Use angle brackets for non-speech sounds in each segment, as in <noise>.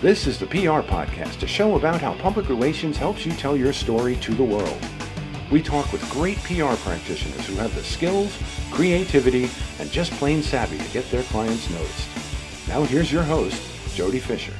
This is the PR Podcast, a show about how public relations helps you tell your story to the world. We talk with great PR practitioners who have the skills, creativity, and just plain savvy to get their clients noticed. Now here's your host, Jody Fisher.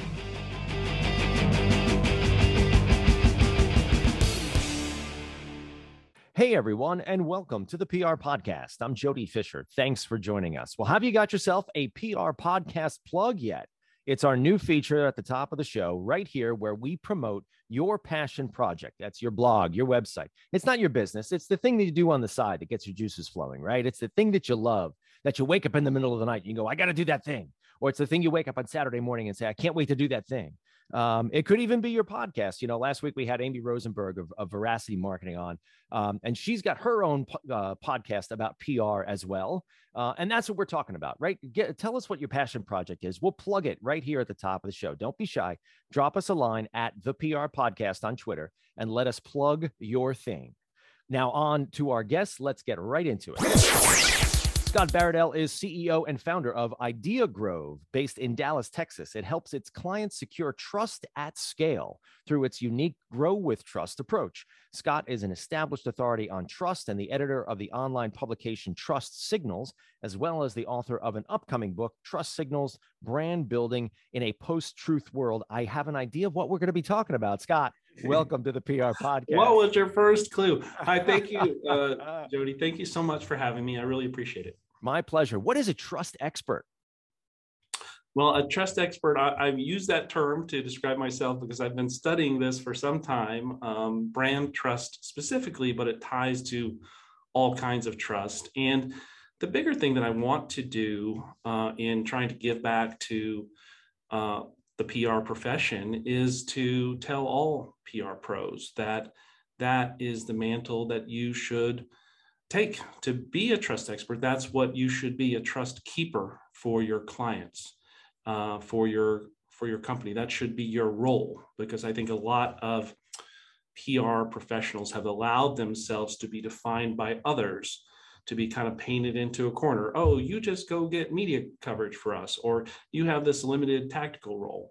Hey everyone, and welcome to the PR Podcast. I'm Jody Fisher. Thanks for joining us. Well, have you got yourself a PR podcast plug yet? It's our new feature at the top of the show, right here, where we promote your passion project. That's your blog, your website. It's not your business, it's the thing that you do on the side that gets your juices flowing, right? It's the thing that you love, that you wake up in the middle of the night and you go, I got to do that thing. Or it's the thing you wake up on Saturday morning and say, I can't wait to do that thing. Um, it could even be your podcast. You know, last week we had Amy Rosenberg of, of Veracity Marketing on, um, and she's got her own uh, podcast about PR as well. Uh, and that's what we're talking about, right? Get, tell us what your passion project is. We'll plug it right here at the top of the show. Don't be shy. Drop us a line at the PR podcast on Twitter and let us plug your thing. Now, on to our guests. Let's get right into it. Scott Baradell is CEO and founder of Idea Grove, based in Dallas, Texas. It helps its clients secure trust at scale through its unique Grow with Trust approach. Scott is an established authority on trust and the editor of the online publication Trust Signals, as well as the author of an upcoming book, Trust Signals Brand Building in a Post Truth World. I have an idea of what we're going to be talking about. Scott, welcome to the PR podcast. What was your first clue? Hi, thank you, <laughs> uh, Jody. Thank you so much for having me. I really appreciate it. My pleasure. What is a trust expert? Well, a trust expert, I, have used that term to describe myself because I've been studying this for some time, um, brand trust specifically, but it ties to all kinds of trust. And the bigger thing that I want to do uh, in trying to give back to uh, the PR profession is to tell all PR pros that that is the mantle that you should take to be a trust expert. That's what you should be a trust keeper for your clients, uh, for your for your company. That should be your role because I think a lot of PR professionals have allowed themselves to be defined by others to be kind of painted into a corner. Oh, you just go get media coverage for us, or you have this limited tactical role.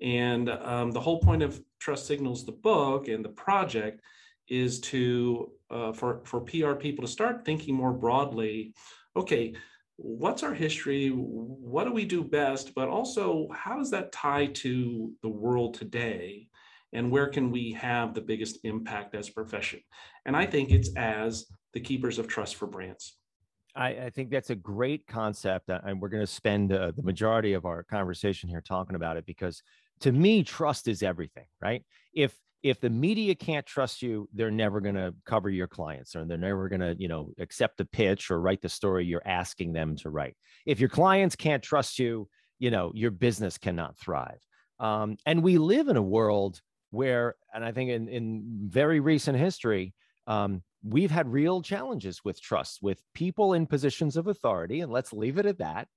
And um, the whole point of Trust Signals, the book and the project, is to uh, for for PR people to start thinking more broadly. Okay, what's our history? What do we do best? But also, how does that tie to the world today? And where can we have the biggest impact as a profession? And I think it's as the keepers of trust for brands. I, I think that's a great concept, uh, and we're going to spend uh, the majority of our conversation here talking about it because, to me, trust is everything. Right? If if the media can't trust you, they're never going to cover your clients or they're never going to, you know, accept the pitch or write the story you're asking them to write. If your clients can't trust you, you know, your business cannot thrive. Um, and we live in a world where, and I think in, in very recent history, um, we've had real challenges with trust with people in positions of authority, and let's leave it at that,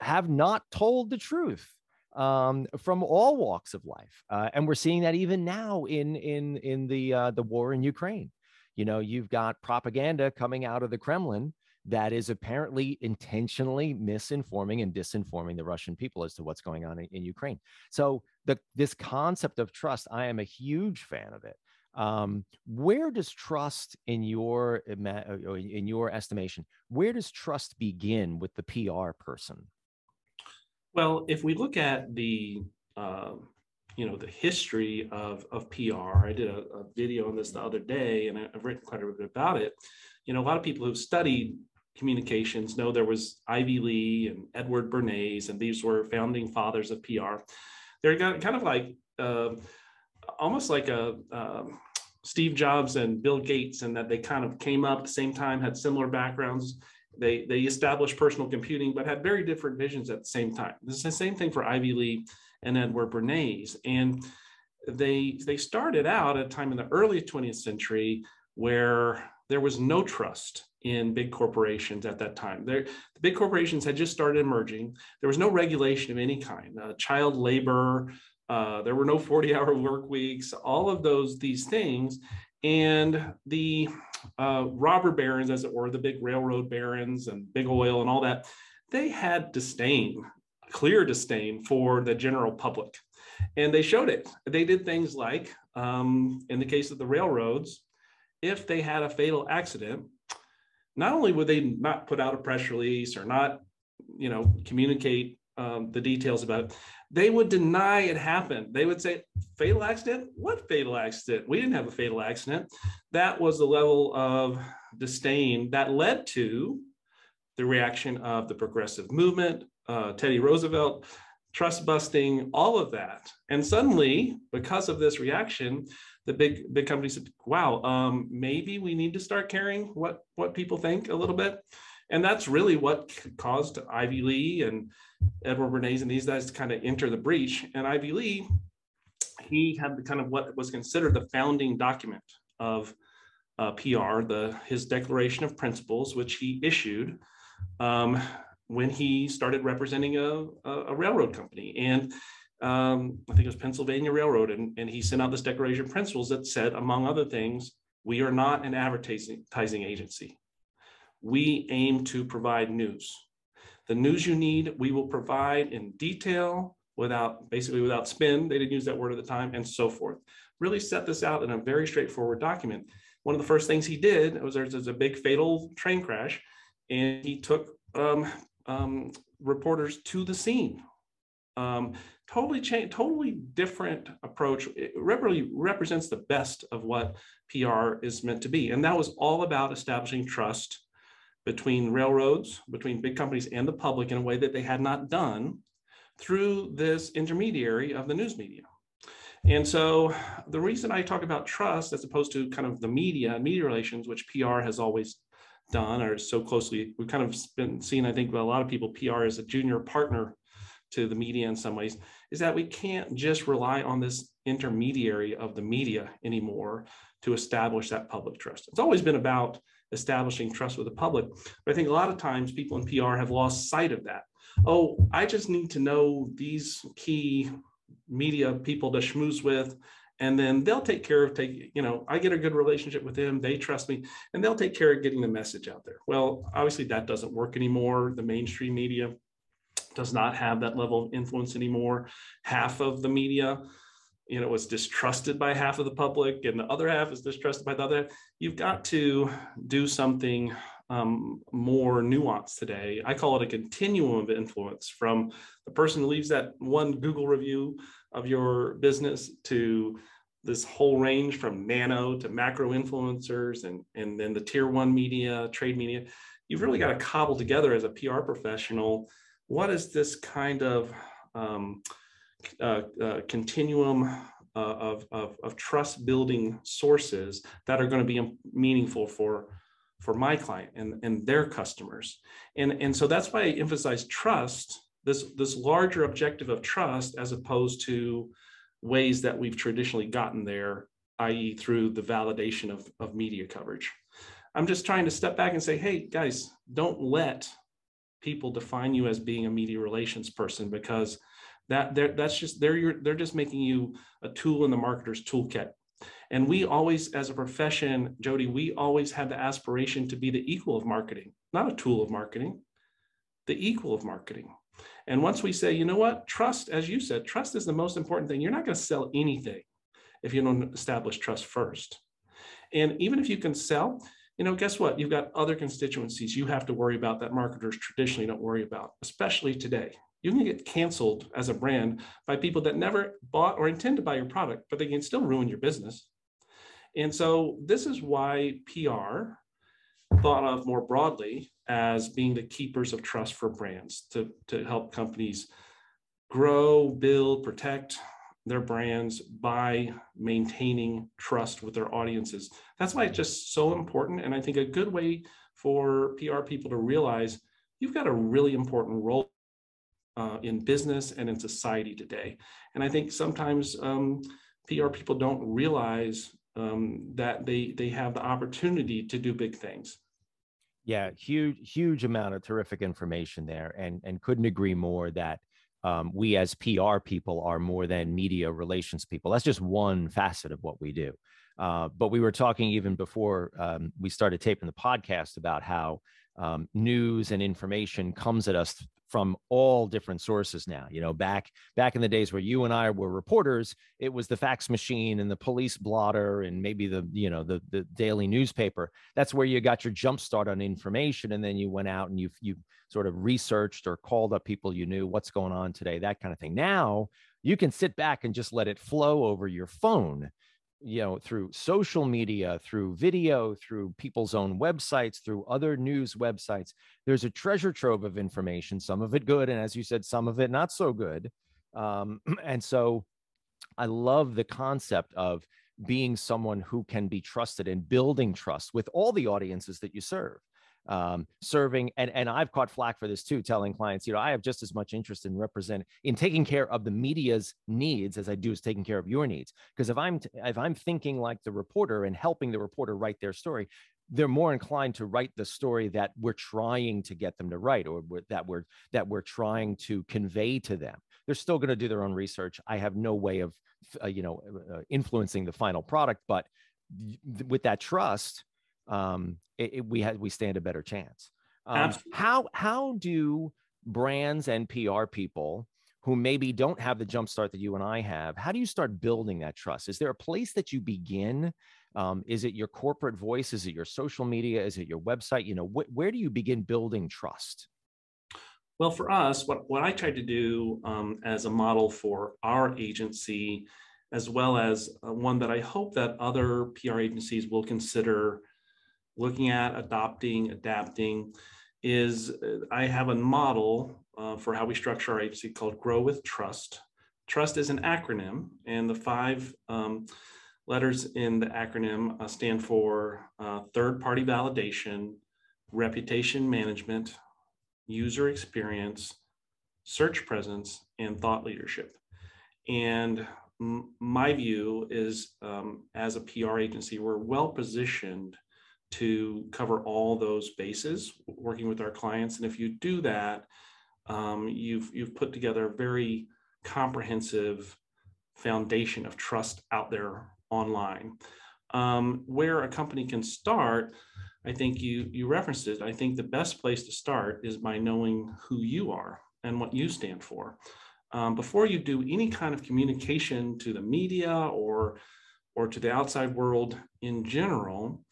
have not told the truth um, from all walks of life, uh, and we're seeing that even now in in in the uh, the war in Ukraine. You know, you've got propaganda coming out of the Kremlin that is apparently intentionally misinforming and disinforming the Russian people as to what's going on in, in Ukraine. So the this concept of trust, I am a huge fan of it. Um, where does trust in your uh, in your estimation? Where does trust begin with the PR person? Well, if we look at the uh, you know the history of of PR, I did a, a, video on this the other day, and I've written quite a bit about it. You know, a lot of people who've studied communications know there was Ivy Lee and Edward Bernays, and these were founding fathers of PR. They're kind of like uh, almost like a um, Steve Jobs and Bill Gates, and that they kind of came up at the same time, had similar backgrounds they they established personal computing, but had very different visions at the same time. This is the same thing for Ivy Lee and Edward Bernays, and they they started out at a time in the early 20th century where there was no trust in big corporations at that time. There, the big corporations had just started emerging. There was no regulation of any kind, uh, child labor. Uh, there were no 40-hour work weeks. All of those these things, and the uh, robber barons, as it were, the big railroad barons and big oil and all that, they had disdain, clear disdain for the general public. And they showed it. They did things like, um, in the case of the railroads, if they had a fatal accident, not only would they not put out a press release or not, you know, communicate um, the details about it, they would deny it happened. They would say, fatal accident? What fatal accident? We didn't have a fatal accident. That was the level of disdain that led to the reaction of the progressive movement, uh, Teddy Roosevelt, trust busting, all of that. And suddenly, because of this reaction, the big big companies said, "Wow, um, maybe we need to start caring what what people think a little bit." And that's really what caused Ivy Lee and Edward Bernays and these guys to kind of enter the breach. And Ivy Lee, he had the kind of what was considered the founding document of uh, PR, the his Declaration of Principles, which he issued um, when he started representing a, a, a railroad company. And um, I think it was Pennsylvania Railroad, and, and he sent out this Declaration of Principles that said, among other things, we are not an advertising agency. We aim to provide news. The news you need, we will provide in detail, without basically without spin. They didn't use that word at the time, and so forth. Really set this out in a very straightforward document. One of the first things he did was there's, there's a big fatal train crash, and he took um, um, reporters to the scene. Um, totally change, totally different approach. It really represents the best of what PR is meant to be. And that was all about establishing trust between railroads, between big companies and the public in a way that they had not done through this intermediary of the news media. And so the reason I talk about trust as opposed to kind of the media and media relations, which PR has always done or so closely, we've kind of been seen, I think, by a lot of people, PR as a junior partner to the media in some ways, is that we can't just rely on this intermediary of the media anymore to establish that public trust. It's always been about establishing trust with the public. But I think a lot of times people in PR have lost sight of that. Oh, I just need to know these key media people to schmooze with, and then they'll take care of take you know i get a good relationship with them they trust me and they'll take care of getting the message out there well obviously that doesn't work anymore the mainstream media does not have that level of influence anymore half of the media you know it was distrusted by half of the public and the other half is distrusted by the other you've got to do something um, more nuanced today i call it a continuum of influence from the person who leaves that one google review of your business to this whole range from nano to macro influencers and, and then the tier one media, trade media. You've really got to cobble together as a PR professional. What is this kind of um, uh, uh, continuum uh, of, of, of, trust building sources that are going to be meaningful for, for my client and, and their customers? And, and so that's why I emphasize trust this this larger objective of trust as opposed to ways that we've traditionally gotten there i.e through the validation of, of media coverage i'm just trying to step back and say hey guys don't let people define you as being a media relations person because that that's just they're they're just making you a tool in the marketer's toolkit and we mm-hmm. always as a profession jody we always had the aspiration to be the equal of marketing not a tool of marketing the equal of marketing and once we say, you know what, trust, as you said, trust is the most important thing. You're not going to sell anything if you don't establish trust first. And even if you can sell, you know, guess what? You've got other constituencies you have to worry about that marketers traditionally don't worry about, especially today. You can get canceled as a brand by people that never bought or intend to buy your product, but they can still ruin your business. And so this is why PR thought of more broadly as being the keepers of trust for brands to, to help companies grow, build, protect their brands by maintaining trust with their audiences. That's why it's just so important. And I think a good way for PR people to realize you've got a really important role uh, in business and in society today. And I think sometimes um, PR people don't realize um, that they they have the opportunity to do big things. Yeah, huge, huge amount of terrific information there, and and couldn't agree more that um, we as PR people are more than media relations people. That's just one facet of what we do. Uh, but we were talking even before um, we started taping the podcast about how um, news and information comes at us from all different sources now you know back back in the days where you and i were reporters it was the fax machine and the police blotter and maybe the you know the the daily newspaper. That's where you got your jump start on information and then you went out and you you sort of researched or called up people you knew what's going on today that kind of thing. Now you can sit back and just let it flow over your phone you know through social media through video through people's own websites through other news websites. There's a treasure trove of information some of it good and as you said some of it not so good. Um, <clears throat> and so i love the concept of being someone who can be trusted and building trust with all the audiences that you serve um, serving and and I've caught flack for this too, telling clients, you know, I have just as much interest in represent in taking care of the media's needs as I do as taking care of your needs. Because if I'm if I'm thinking like the reporter and helping the reporter write their story, they're more inclined to write the story that we're trying to get them to write or that we're that we're trying to convey to them they're still going to do their own research i have no way of uh, you know uh, influencing the final product but with that trust um, it, it, we had we stand a better chance. Um, how how do brands and PR people who maybe don't have the jump start that you and I have, how do you start building that trust? Is there a place that you begin? Um, is it your corporate voice? Is it your social media? Is it your website? You know, wh- where do you begin building trust? Well, for us, what, what I tried to do um, as a model for our agency, as well as uh, one that I hope that other PR agencies will consider looking at, adopting, adapting, is I have a model uh, for how we structure our agency called Grow with Trust. Trust is an acronym, and the five um, letters in the acronym uh, stand for uh, third party validation, reputation management, user experience, search presence, and thought leadership. And my view is um, as a PR agency, we're well positioned to cover all those bases working with our clients. And if you do that, um, you've you've put together a very comprehensive foundation of trust out there online. Um, where a company can start, I think you you referenced it. I think the best place to start is by knowing who you are and what you stand for. Um, before you do any kind of communication to the media or or to the outside world in general,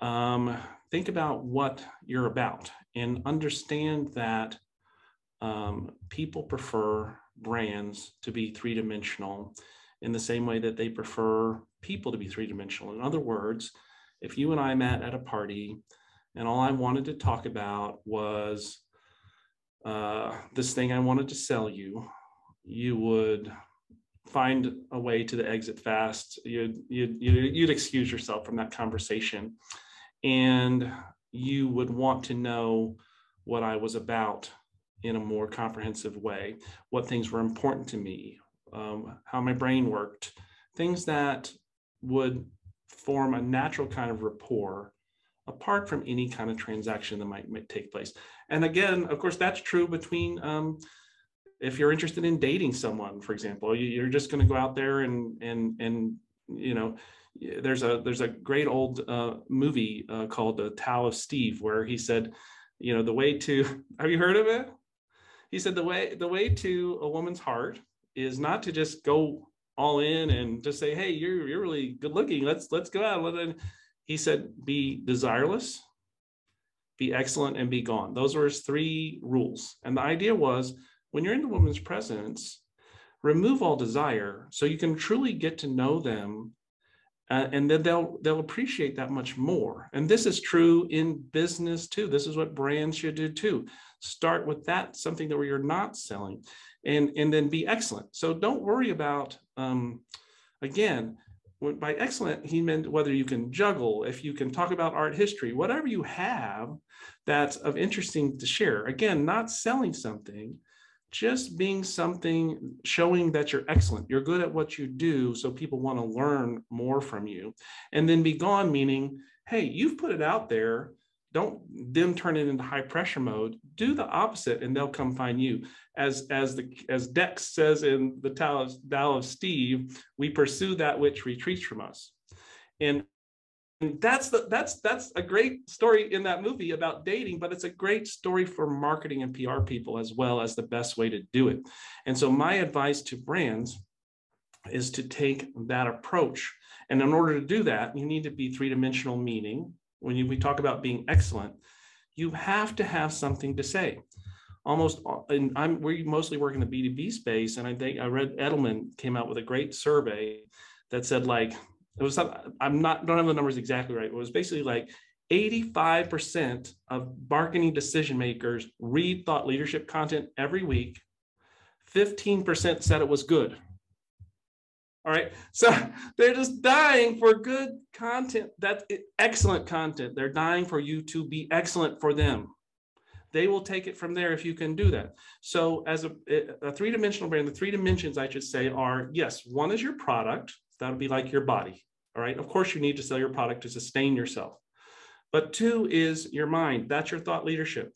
um, think about what you're about and understand that um, people prefer brands to be three dimensional in the same way that they prefer people to be three dimensional. In other words, if you and I met at a party and all I wanted to talk about was uh, this thing I wanted to sell you, you would find a way to the exit fast. You'd, you'd, you'd excuse yourself from that conversation and you would want to know what I was about in a more comprehensive way, what things were important to me, um, how my brain worked, things that would form a natural kind of rapport apart from any kind of transaction that might, might take place. And again, of course, that's true between um, if you're interested in dating someone, for example, you're just going to go out there and and and you know there's a there's a great old uh, movie uh, called the Tao of Steve where he said, you know, the way to <laughs> have you heard of it? He said the way the way to a woman's heart is not to just go all in and just say, hey, you're you're really good looking. Let's let's go out. And he said, be desireless, be excellent, and be gone. Those were his three rules. And the idea was when you're in the woman's presence, remove all desire so you can truly get to know them uh, and then they'll they'll appreciate that much more. And this is true in business too. This is what brands should do too. Start with that something that you're not selling and and then be excellent. So don't worry about um, again by excellent he meant whether you can juggle if you can talk about art history whatever you have that's of interesting to share. Again not selling something just being something showing that you're excellent. You're good at what you do so people want to learn more from you. And then be gone meaning hey you've put it out there. Don't then turn it into high pressure mode. Do the opposite and they'll come find you. As as the as dex says in the tao of, tao of steve we pursue that which retreats from us. And that's the that's that's a great story in that movie about dating but it's a great story for marketing and pr people as well as the best way to do it. And so my advice to brands is to take that approach. And in order to do that you need to be three-dimensional meaning. When you, we talk about being excellent you have to have something to say. Almost uh, and i'm we mostly work in the b2b space and i think i read edelman came out with a great survey that said like it was i'm not don't have the numbers exactly right but it was basically like 85% of marketing decision makers read thought leadership content every week. 15% said it was good. All right? So <laughs> they're just dying for good content that's excellent content. They're dying for you to be excellent for them. They will take it from there if you can do that. So as a, a three-dimensional brand the three dimensions i should say are yes one is your product that would be like your body all right. Of course, you need to sell your product to sustain yourself. But two is your mind. That's your thought leadership.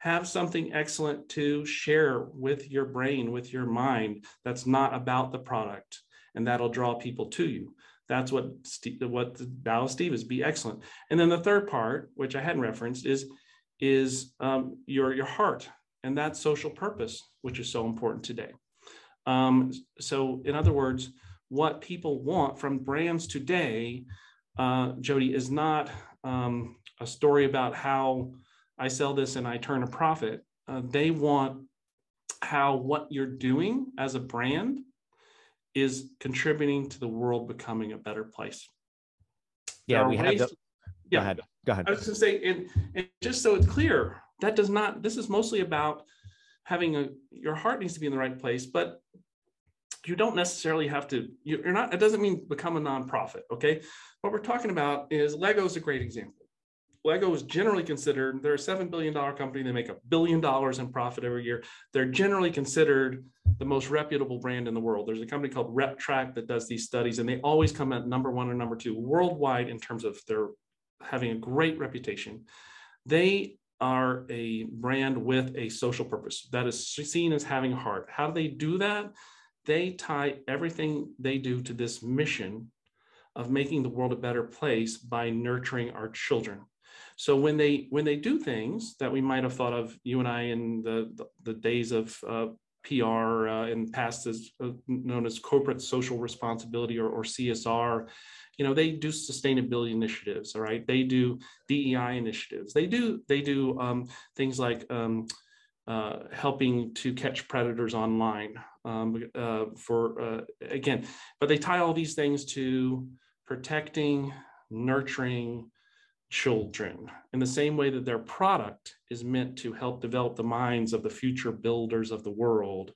Have something excellent to share with your brain, with your mind that's not about the product, and that'll draw people to you. That's what Steve, what the Tao Steve is. Be excellent. And then the third part, which I hadn't referenced, is is um, your your heart and that social purpose, which is so important today. Um, so, in other words, what people want from brands today, uh, Jody, is not um, a story about how I sell this and I turn a profit. Uh, they want how what you're doing as a brand is contributing to the world becoming a better place. Yeah, we had. To, yeah, go ahead. Go ahead. I was going to say, and, and just so it's clear, that does not. This is mostly about having a. Your heart needs to be in the right place, but you don't necessarily have to you're not it doesn't mean become a nonprofit okay? What we're talking about is lego is a great example. Lego is generally considered they're a $7 billion company they make a billion dollars in profit every year. They're generally considered the most reputable brand in the world. There's a company called RepTrak that does these studies and they always come at number one or number two worldwide in terms of their having a great reputation. They are a brand with a social purpose that is seen as having heart. How do they do that they tie everything they do to this mission of making the world a better place by nurturing our children. So when they when they do things that we might have thought of you and i in the the, the days of uh, pr uh, in past as uh, known as corporate social responsibility or, or csr you know they do sustainability initiatives all right? They do dei initiatives. They do they do um, things like um, uh, helping to catch predators online um, uh, for uh, again but they tie all these things to protecting nurturing children in the same way that their product is meant to help develop the minds of the future builders of the world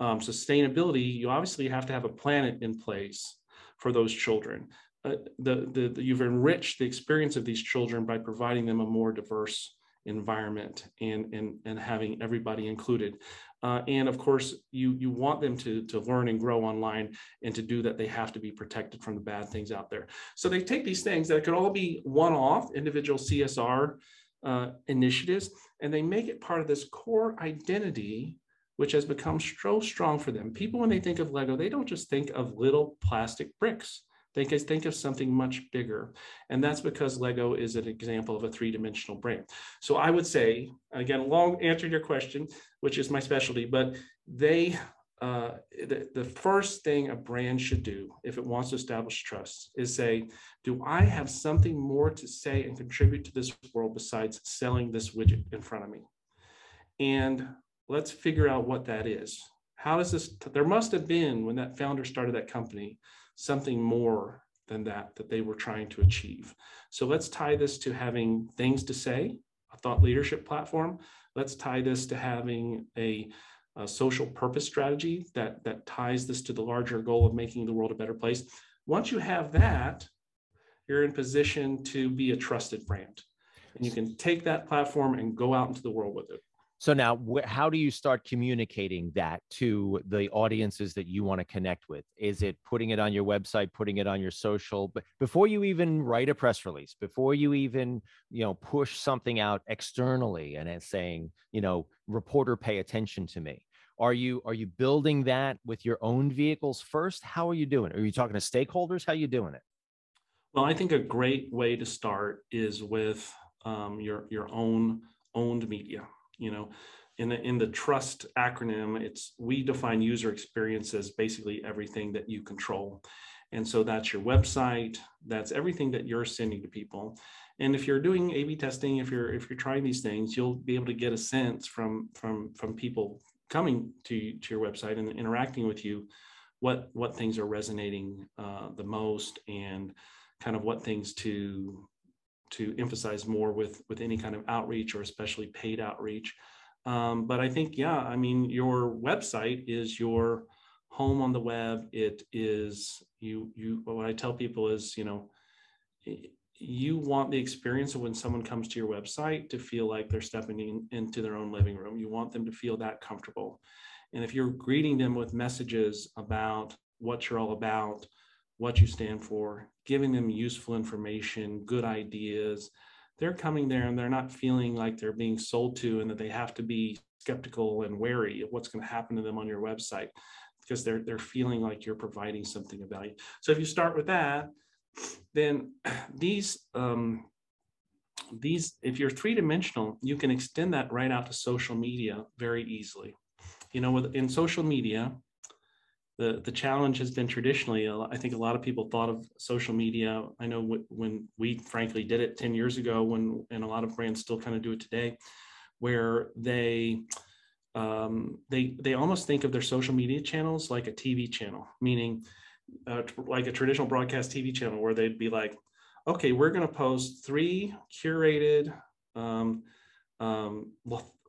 um, sustainability you obviously have to have a planet in place for those children uh, the, the, the, you've enriched the experience of these children by providing them a more diverse environment and, and, and having everybody included. Uh, and of course, you, you want them to, to learn and grow online. And to do that, they have to be protected from the bad things out there. So they take these things that could all be one off individual CSR uh, initiatives, and they make it part of this core identity which has become so strong for them. People, when they think of Lego, they don't just think of little plastic bricks. Can think of something much bigger. And that's because Lego is an example of a three-dimensional brain. So I would say, again, long answer to your question, which is my specialty, but they uh, the, the first thing a brand should do if it wants to establish trust is say, do I have something more to say and contribute to this world besides selling this widget in front of me? And let's figure out what that is. How does this, there must have been when that founder started that company, something more than that that they were trying to achieve. So let's tie this to having things to say, a thought leadership platform. Let's tie this to having a, a social purpose strategy that, that ties this to the larger goal of making the world a better place. Once you have that, you're in position to be a trusted brand. And you can take that platform and go out into the world with it. So now, wh- how do you start communicating that to the audiences that you want to connect with? Is it putting it on your website, putting it on your social? But before you even write a press release, before you even you know push something out externally, and it's saying, you know, reporter, pay attention to me. Are you are you building that with your own vehicles first? How are you doing? Are you talking to stakeholders? How are you doing it? Well, I think a great way to start is with um, your your own owned media. You know, in the in the trust acronym, it's we define user experience as basically everything that you control, and so that's your website, that's everything that you're sending to people. And if you're doing A/B testing, if you're if you're trying these things, you'll be able to get a sense from from from people coming to to your website and interacting with you, what what things are resonating uh, the most and kind of what things to to emphasize more with with any kind of outreach or especially paid outreach. Um, but i think yeah i mean your website is your home on the web. It is you you what i tell people is you know you want the experience of when someone comes to your website to feel like they're stepping in, into their own living room. You want them to feel that comfortable. And if you're greeting them with messages about what you're all about what you stand for, giving them useful information, good ideas. They're coming there and they're not feeling like they're being sold to and that they have to be skeptical and wary of what's going to happen to them on your website because they're they're feeling like you're providing something of value. So if you start with that, then <clears throat> these um, these if you're three dimensional, you can extend that right out to social media very easily. You know, with in social media, the the challenge has been traditionally i think a lot of people thought of social media. I know when we frankly did it 10 years ago when and a lot of brands still kind of do it today where they um, they they almost think of their social media channels like a tv channel meaning uh, like a traditional broadcast tv channel where they'd be like okay we're going to post three curated um, um,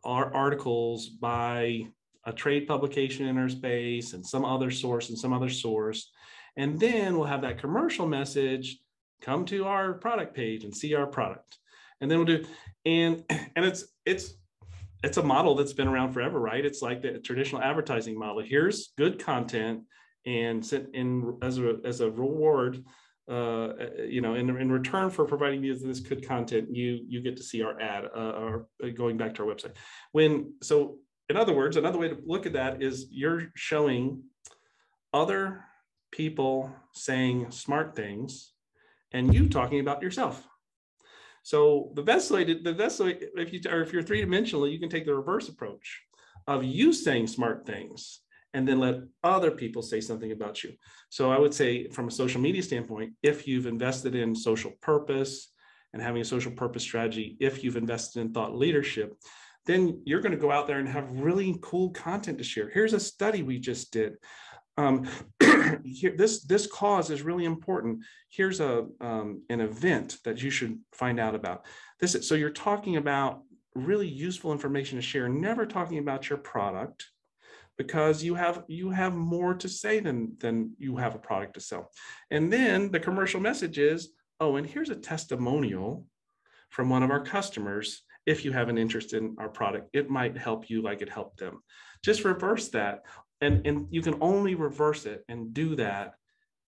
articles by a trade publication in our space and some other source and some other source. And then we'll have that commercial message come to our product page and see our product. And then we'll do, and <clears throat> and it's it's it's a model that's been around forever, right? It's like the traditional advertising model. Here's good content, and in as a as a reward, uh, you know, in, in return for providing you this good content, you you get to see our ad uh, or going back to our website. When so in other words, another way to look at that is you're showing other people saying smart things and you talking about yourself. So the best way to the best way if you or if you're three dimensional, you can take the reverse approach of you saying smart things and then let other people say something about you. So I would say from a social media standpoint, if you've invested in social purpose and having a social purpose strategy, if you've invested in thought leadership, then you're going to go out there and have really cool content to share. Here's a study we just did. Um, <clears throat> here, this this cause is really important. Here's a um, an event that you should find out about. This is, so you're talking about really useful information to share. Never talking about your product because you have you have more to say than than you have a product to sell. And then the commercial message is, oh, and here's a testimonial from one of our customers if you have an interest in our product it might help you like it helped them. Just reverse that and and you can only reverse it and do that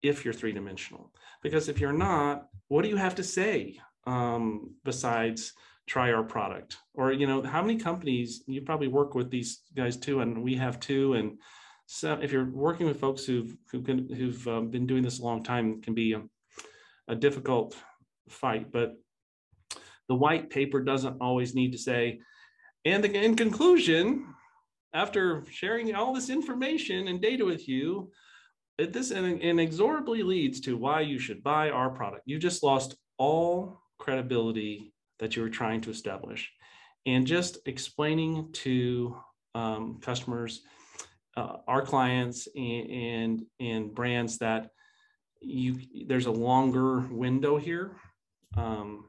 if you're three dimensional because if you're not what do you have to say um, besides try our product? Or you know how many companies you probably work with these guys too and we have too and so if you're working with folks who've who can, who've um, been doing this a long time can be a, a difficult fight but the white paper doesn't always need to say, and in conclusion, after sharing all this information and data with you, this inexorably leads to why you should buy our product. You just lost all credibility that you were trying to establish. And just explaining to um, customers, uh, our clients, and, and, and brands that you there's a longer window here. Um,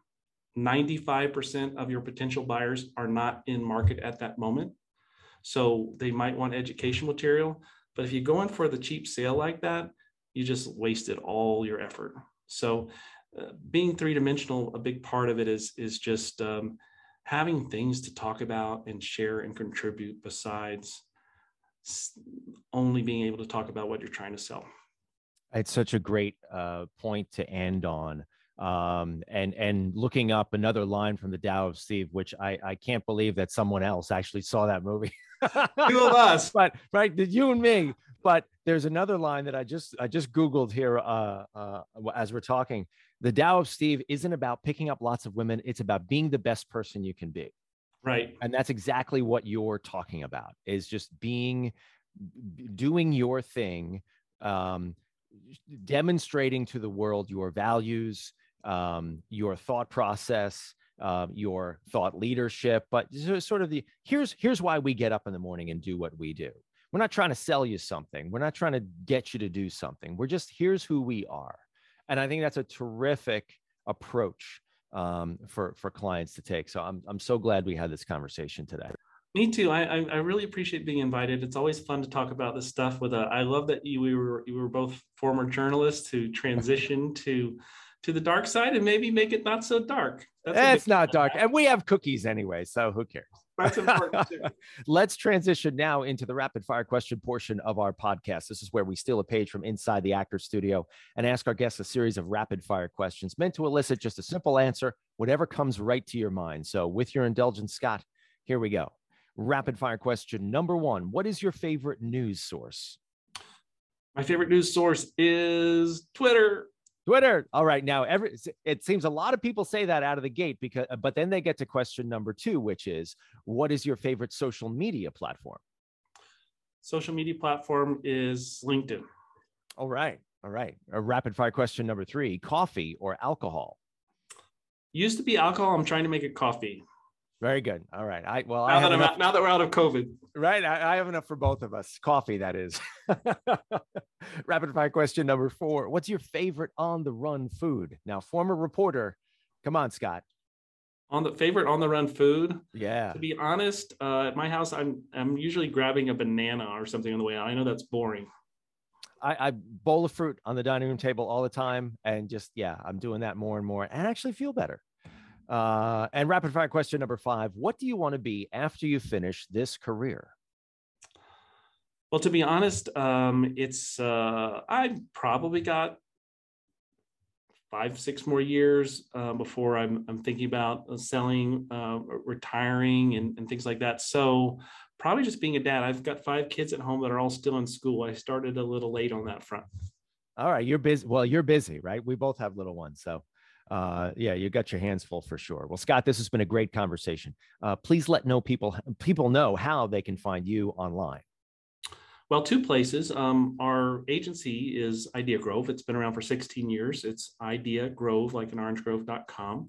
95% of your potential buyers are not in market at that moment. So they might want education material. But if you go in for the cheap sale like that, you just wasted all your effort. So uh, being three dimensional, a big part of it is, is just um, having things to talk about and share and contribute besides only being able to talk about what you're trying to sell. It's such a great uh, point to end on um, and and looking up another line from the Tao of Steve, which I I can't believe that someone else actually saw that movie. Two of us, <laughs> but right, did you and me. but there's another line that I just I just googled here uh, uh, as we're talking. The Tao of Steve isn't about picking up lots of women; it's about being the best person you can be. Right. And that's exactly what you're talking about: is just being, doing your thing, um, demonstrating to the world your values, um, your thought process, uh, your thought leadership. But sort of the here's here's why we get up in the morning and do what we do. We're not trying to sell you something. We're not trying to get you to do something. We're just here's who we are. And I think that's a terrific approach um, for for clients to take. So I'm I'm so glad we had this conversation today. Me too. I I really appreciate being invited. It's always fun to talk about this stuff with. A, I love that you we were you were both former journalists who transitioned to to the dark side and maybe make it not so dark. That's eh, it's not dark, <laughs> and we have cookies anyway, so who cares? That's important too. <laughs> Let's transition now into the rapid fire question portion of our podcast. This is where we steal a page from inside the actor studio and ask our guests a series of rapid fire questions meant to elicit just a simple answer, whatever comes right to your mind. So, with your indulgence, Scott, here we go. Rapid fire question number one What is your favorite news source? My favorite news source is Twitter. Twitter. All right. Now, every it seems a lot of people say that out of the gate because, uh, but then they get to question number two, which is, what is your favorite social media platform? Social media platform is LinkedIn. All right. All right. A rapid fire question number three: coffee or alcohol? Used to be alcohol. I'm trying to make it coffee. Very good. All right. I well, now, I that, now that we're out of COVID, right? I, I, have enough for both of us. Coffee, that is. <laughs> Rapid fire question number four: What's your favorite on the run food? Now, former reporter, come on, Scott. On the favorite on the run food. Yeah. To be honest, uh, at my house, I'm I'm usually grabbing a banana or something on the way out. I know that's boring. I, I bowl of fruit on the dining room table all the time, and just yeah, I'm doing that more and more, and I actually feel better. Uh, and rapid fire question number five What do you want to be after you finish this career? Well, to be honest, um, it's uh, I probably got five, six more years uh, before I'm, I'm thinking about uh, selling, uh, retiring, and, and things like that. So probably just being a dad. I've got five kids at home that are all still in school. I started a little late on that front. All right, you're busy. Well, you're busy, right? We both have little ones, so uh, yeah, you got your hands full for sure. Well, Scott, this has been a great conversation. Uh, please let know people <laughs> people know how they can find you online. Well, two places. Um, our agency is Idea Grove. It's been around for 16 years. It's Idea Grove, like in orangegrove.com.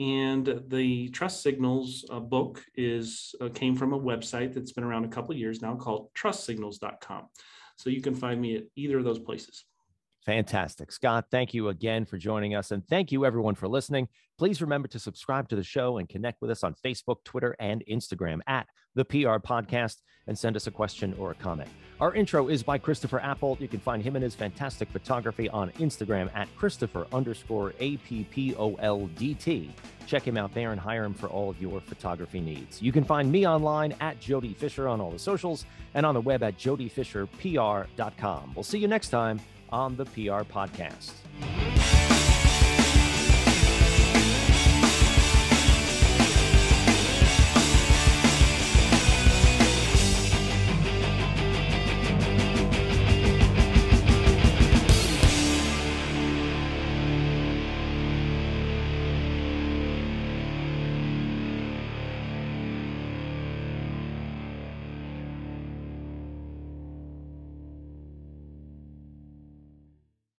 And the Trust Signals uh, book is uh, came from a website that's been around a couple years now called trustsignals.com. So you can find me at either of those places. Fantastic. Scott, thank you again for joining us. And thank you, everyone, for listening. Please remember to subscribe to the show and connect with us on Facebook, Twitter, and Instagram at the PR Podcast and send us a question or a comment. Our intro is by Christopher Appoldt. You can find him and his fantastic photography on Instagram at Christopher underscore A P P O L D T. Check him out there and hire him for all of your photography needs. You can find me online at Jody Fisher on all the socials and on the web at jodyfisherpr.com. We'll see you next time on the PR Podcast.